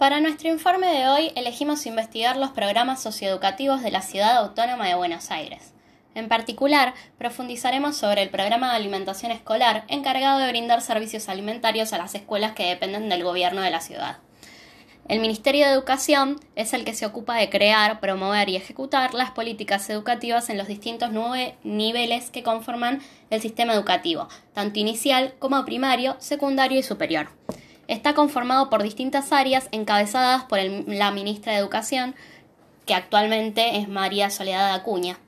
Para nuestro informe de hoy elegimos investigar los programas socioeducativos de la Ciudad Autónoma de Buenos Aires. En particular, profundizaremos sobre el programa de alimentación escolar encargado de brindar servicios alimentarios a las escuelas que dependen del gobierno de la ciudad. El Ministerio de Educación es el que se ocupa de crear, promover y ejecutar las políticas educativas en los distintos nueve niveles que conforman el sistema educativo, tanto inicial como primario, secundario y superior está conformado por distintas áreas encabezadas por la ministra de Educación, que actualmente es María Soledad Acuña.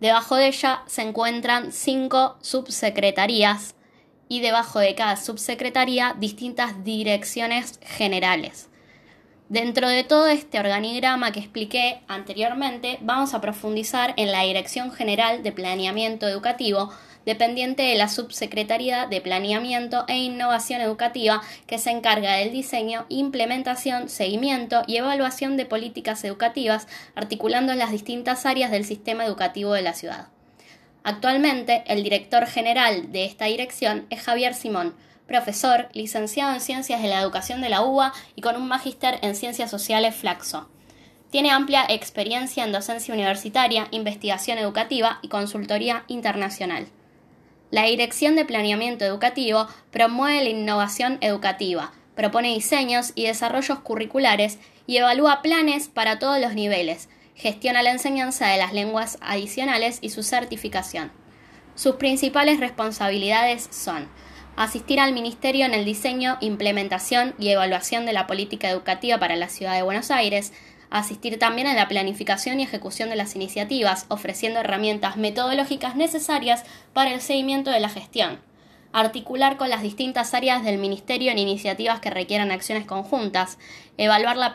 Debajo de ella se encuentran cinco subsecretarías y debajo de cada subsecretaría distintas direcciones generales. Dentro de todo este organigrama que expliqué anteriormente, vamos a profundizar en la Dirección General de Planeamiento Educativo, dependiente de la Subsecretaría de Planeamiento e Innovación Educativa, que se encarga del diseño, implementación, seguimiento y evaluación de políticas educativas, articulando las distintas áreas del sistema educativo de la ciudad. Actualmente, el director general de esta dirección es Javier Simón, profesor, licenciado en Ciencias de la Educación de la UBA y con un magíster en Ciencias Sociales Flaxo. Tiene amplia experiencia en docencia universitaria, investigación educativa y consultoría internacional. La Dirección de Planeamiento Educativo promueve la innovación educativa, propone diseños y desarrollos curriculares y evalúa planes para todos los niveles, gestiona la enseñanza de las lenguas adicionales y su certificación. Sus principales responsabilidades son asistir al Ministerio en el diseño, implementación y evaluación de la política educativa para la Ciudad de Buenos Aires, asistir también a la planificación y ejecución de las iniciativas, ofreciendo herramientas metodológicas necesarias para el seguimiento de la gestión, articular con las distintas áreas del Ministerio en iniciativas que requieran acciones conjuntas, evaluar la,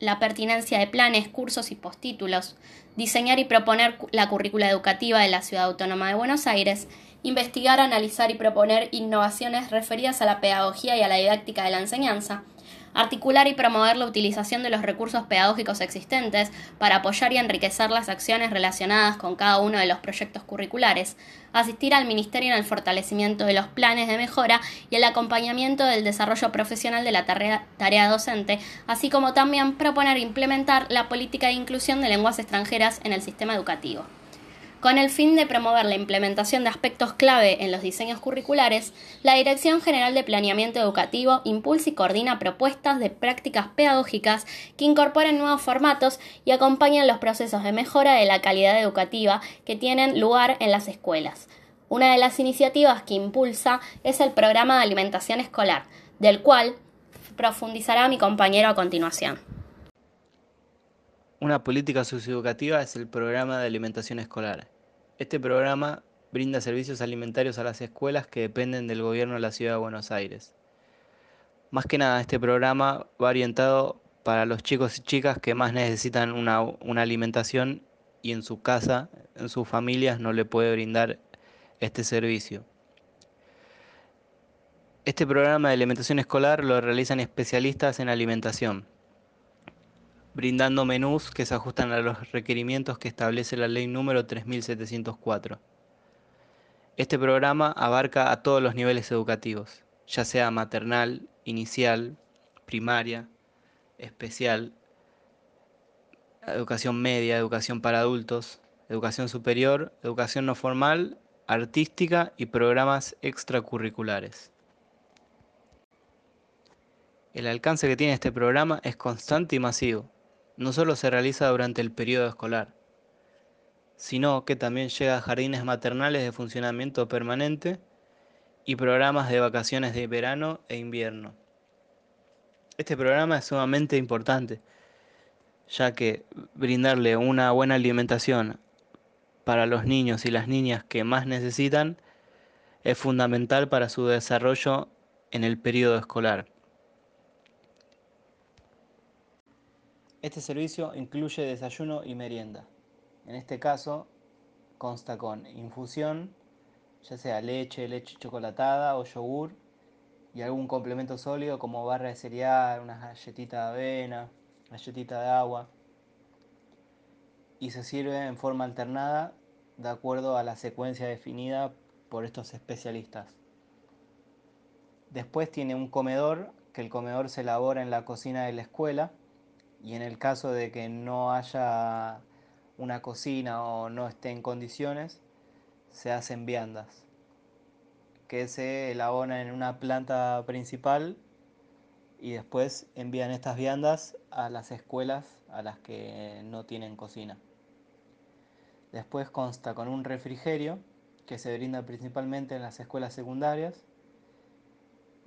la pertinencia de planes, cursos y postítulos, diseñar y proponer la currícula educativa de la Ciudad Autónoma de Buenos Aires, investigar, analizar y proponer innovaciones referidas a la pedagogía y a la didáctica de la enseñanza, articular y promover la utilización de los recursos pedagógicos existentes para apoyar y enriquecer las acciones relacionadas con cada uno de los proyectos curriculares, asistir al Ministerio en el fortalecimiento de los planes de mejora y el acompañamiento del desarrollo profesional de la tarea, docente, así como también proponer implementar la política de inclusión de lenguas extranjeras en el sistema educativo. Con el fin de promover la implementación de aspectos clave en los diseños curriculares, la Dirección General de Planeamiento Educativo impulsa y coordina propuestas de prácticas pedagógicas que incorporen nuevos formatos y acompañan los procesos de mejora de la calidad educativa que tienen lugar en las escuelas. Una de las iniciativas que impulsa es el programa de alimentación escolar, del cual profundizará mi compañero a continuación. Una política socioeducativa es el programa de alimentación escolar. Este programa brinda servicios alimentarios a las escuelas que dependen del gobierno de la ciudad de Buenos Aires. Más que nada, este programa va orientado para los chicos y chicas que más necesitan una, una alimentación y en su casa, en sus familias, no le puede brindar este servicio. Este programa de alimentación escolar lo realizan especialistas en alimentación brindando menús que se ajustan a los requerimientos que establece la ley número 3704. Este programa abarca a todos los niveles educativos, ya sea maternal, inicial, primaria, especial, educación media, educación para adultos, educación superior, educación no formal, artística y programas extracurriculares. El alcance que tiene este programa es constante y masivo, no solo se realiza durante el periodo escolar, sino que también llega a jardines maternales de funcionamiento permanente y programas de vacaciones de verano e invierno. Este programa es sumamente importante, ya que brindarle una buena alimentación para los niños y las niñas que más necesitan es fundamental para su desarrollo en el periodo escolar. Este servicio incluye desayuno y merienda. En este caso, consta con infusión, ya sea leche, leche chocolatada o yogur, y algún complemento sólido como barra de cereal, una galletita de avena, galletita de agua. Y se sirve en forma alternada de acuerdo a la secuencia definida por estos especialistas. Después tiene un comedor que el comedor se elabora en la cocina de la escuela y en el caso de que no haya una cocina o no esté en condiciones, se hacen viandas que se elaboran en una planta principal y después envían estas viandas a las escuelas a las que no tienen cocina. Después consta con un refrigerio que se brinda principalmente en las escuelas secundarias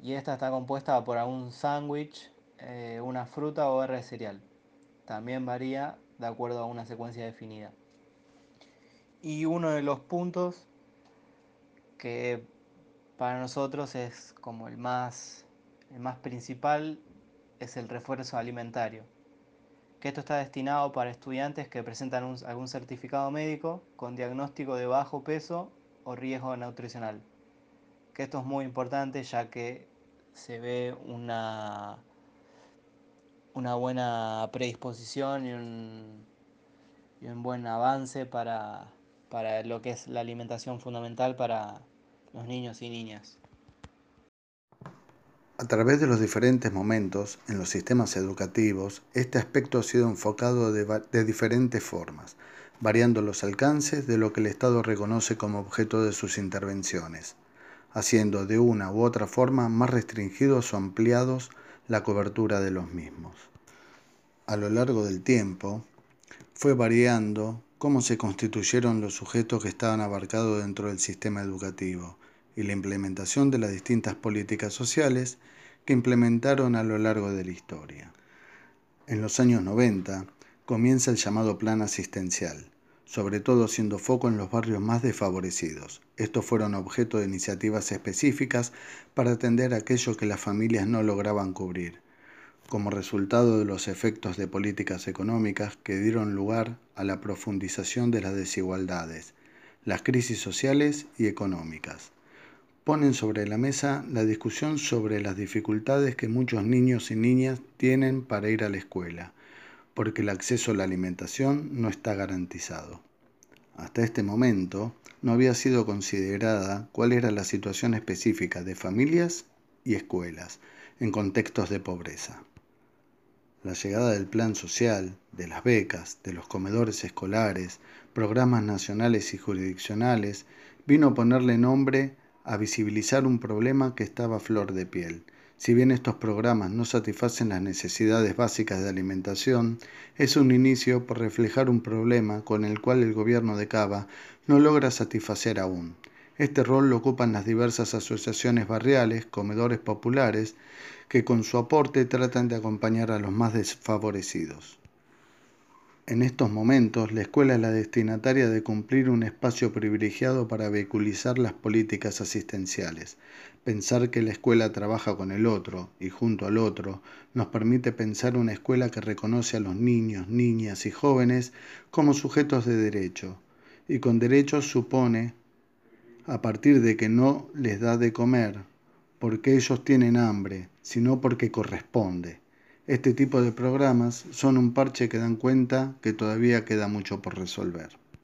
y esta está compuesta por un sándwich, eh, una fruta o barra de cereal. También varía de acuerdo a una secuencia definida. Y uno de los puntos que para nosotros es como el más, el más principal es el refuerzo alimentario. Que esto está destinado para estudiantes que presentan algún certificado médico con diagnóstico de bajo peso o riesgo nutricional. Que esto es muy importante ya que se ve una, una buena predisposición y un, y un buen avance para, para lo que es la alimentación fundamental para los niños y niñas. A través de los diferentes momentos en los sistemas educativos, este aspecto ha sido enfocado de, de, diferentes formas, variando los alcances de lo que el Estado reconoce como objeto de sus intervenciones, haciendo de una u otra forma más restringidos o ampliados la cobertura de los mismos. A lo largo del tiempo, fue variando cómo se constituyeron los sujetos que estaban abarcados dentro del sistema educativo y la implementación de las distintas políticas sociales que implementaron a lo largo de la historia. En los años 90 comienza el llamado plan asistencial, sobre todo siendo foco en los barrios más desfavorecidos. Estos fueron objeto de iniciativas específicas para atender aquello que las familias no lograban cubrir, como resultado de los efectos de políticas económicas que dieron lugar a la profundización de las desigualdades, las crisis sociales y económicas. Ponen sobre la mesa la discusión sobre las dificultades que muchos niños y niñas tienen para ir a la escuela, porque el acceso a la alimentación no está garantizado. Hasta este momento no había sido considerada cuál era la situación específica de familias y escuelas en contextos de pobreza. La llegada del plan social, de las becas, de los comedores escolares, programas nacionales y jurisdiccionales, vino a ponerle nombre a visibilizar un problema que estaba a flor de piel. Si bien estos programas no satisfacen las necesidades básicas de alimentación, es un inicio por reflejar un problema con el cual el gobierno de Cava no logra satisfacer aún. Este rol lo ocupan las diversas asociaciones barriales, comedores populares, que con su aporte tratan de acompañar a los más desfavorecidos. En estos momentos, la escuela es la destinataria de cumplir un espacio privilegiado para vehiculizar las políticas asistenciales. Pensar que la escuela trabaja con el otro y junto al otro nos permite pensar una escuela que reconoce a los niños, niñas y jóvenes como sujetos de derecho, y con derechos supone a partir de que no les da de comer porque ellos tienen hambre, sino porque corresponde. Este tipo de programas son un parche que dan cuenta que todavía queda mucho por resolver.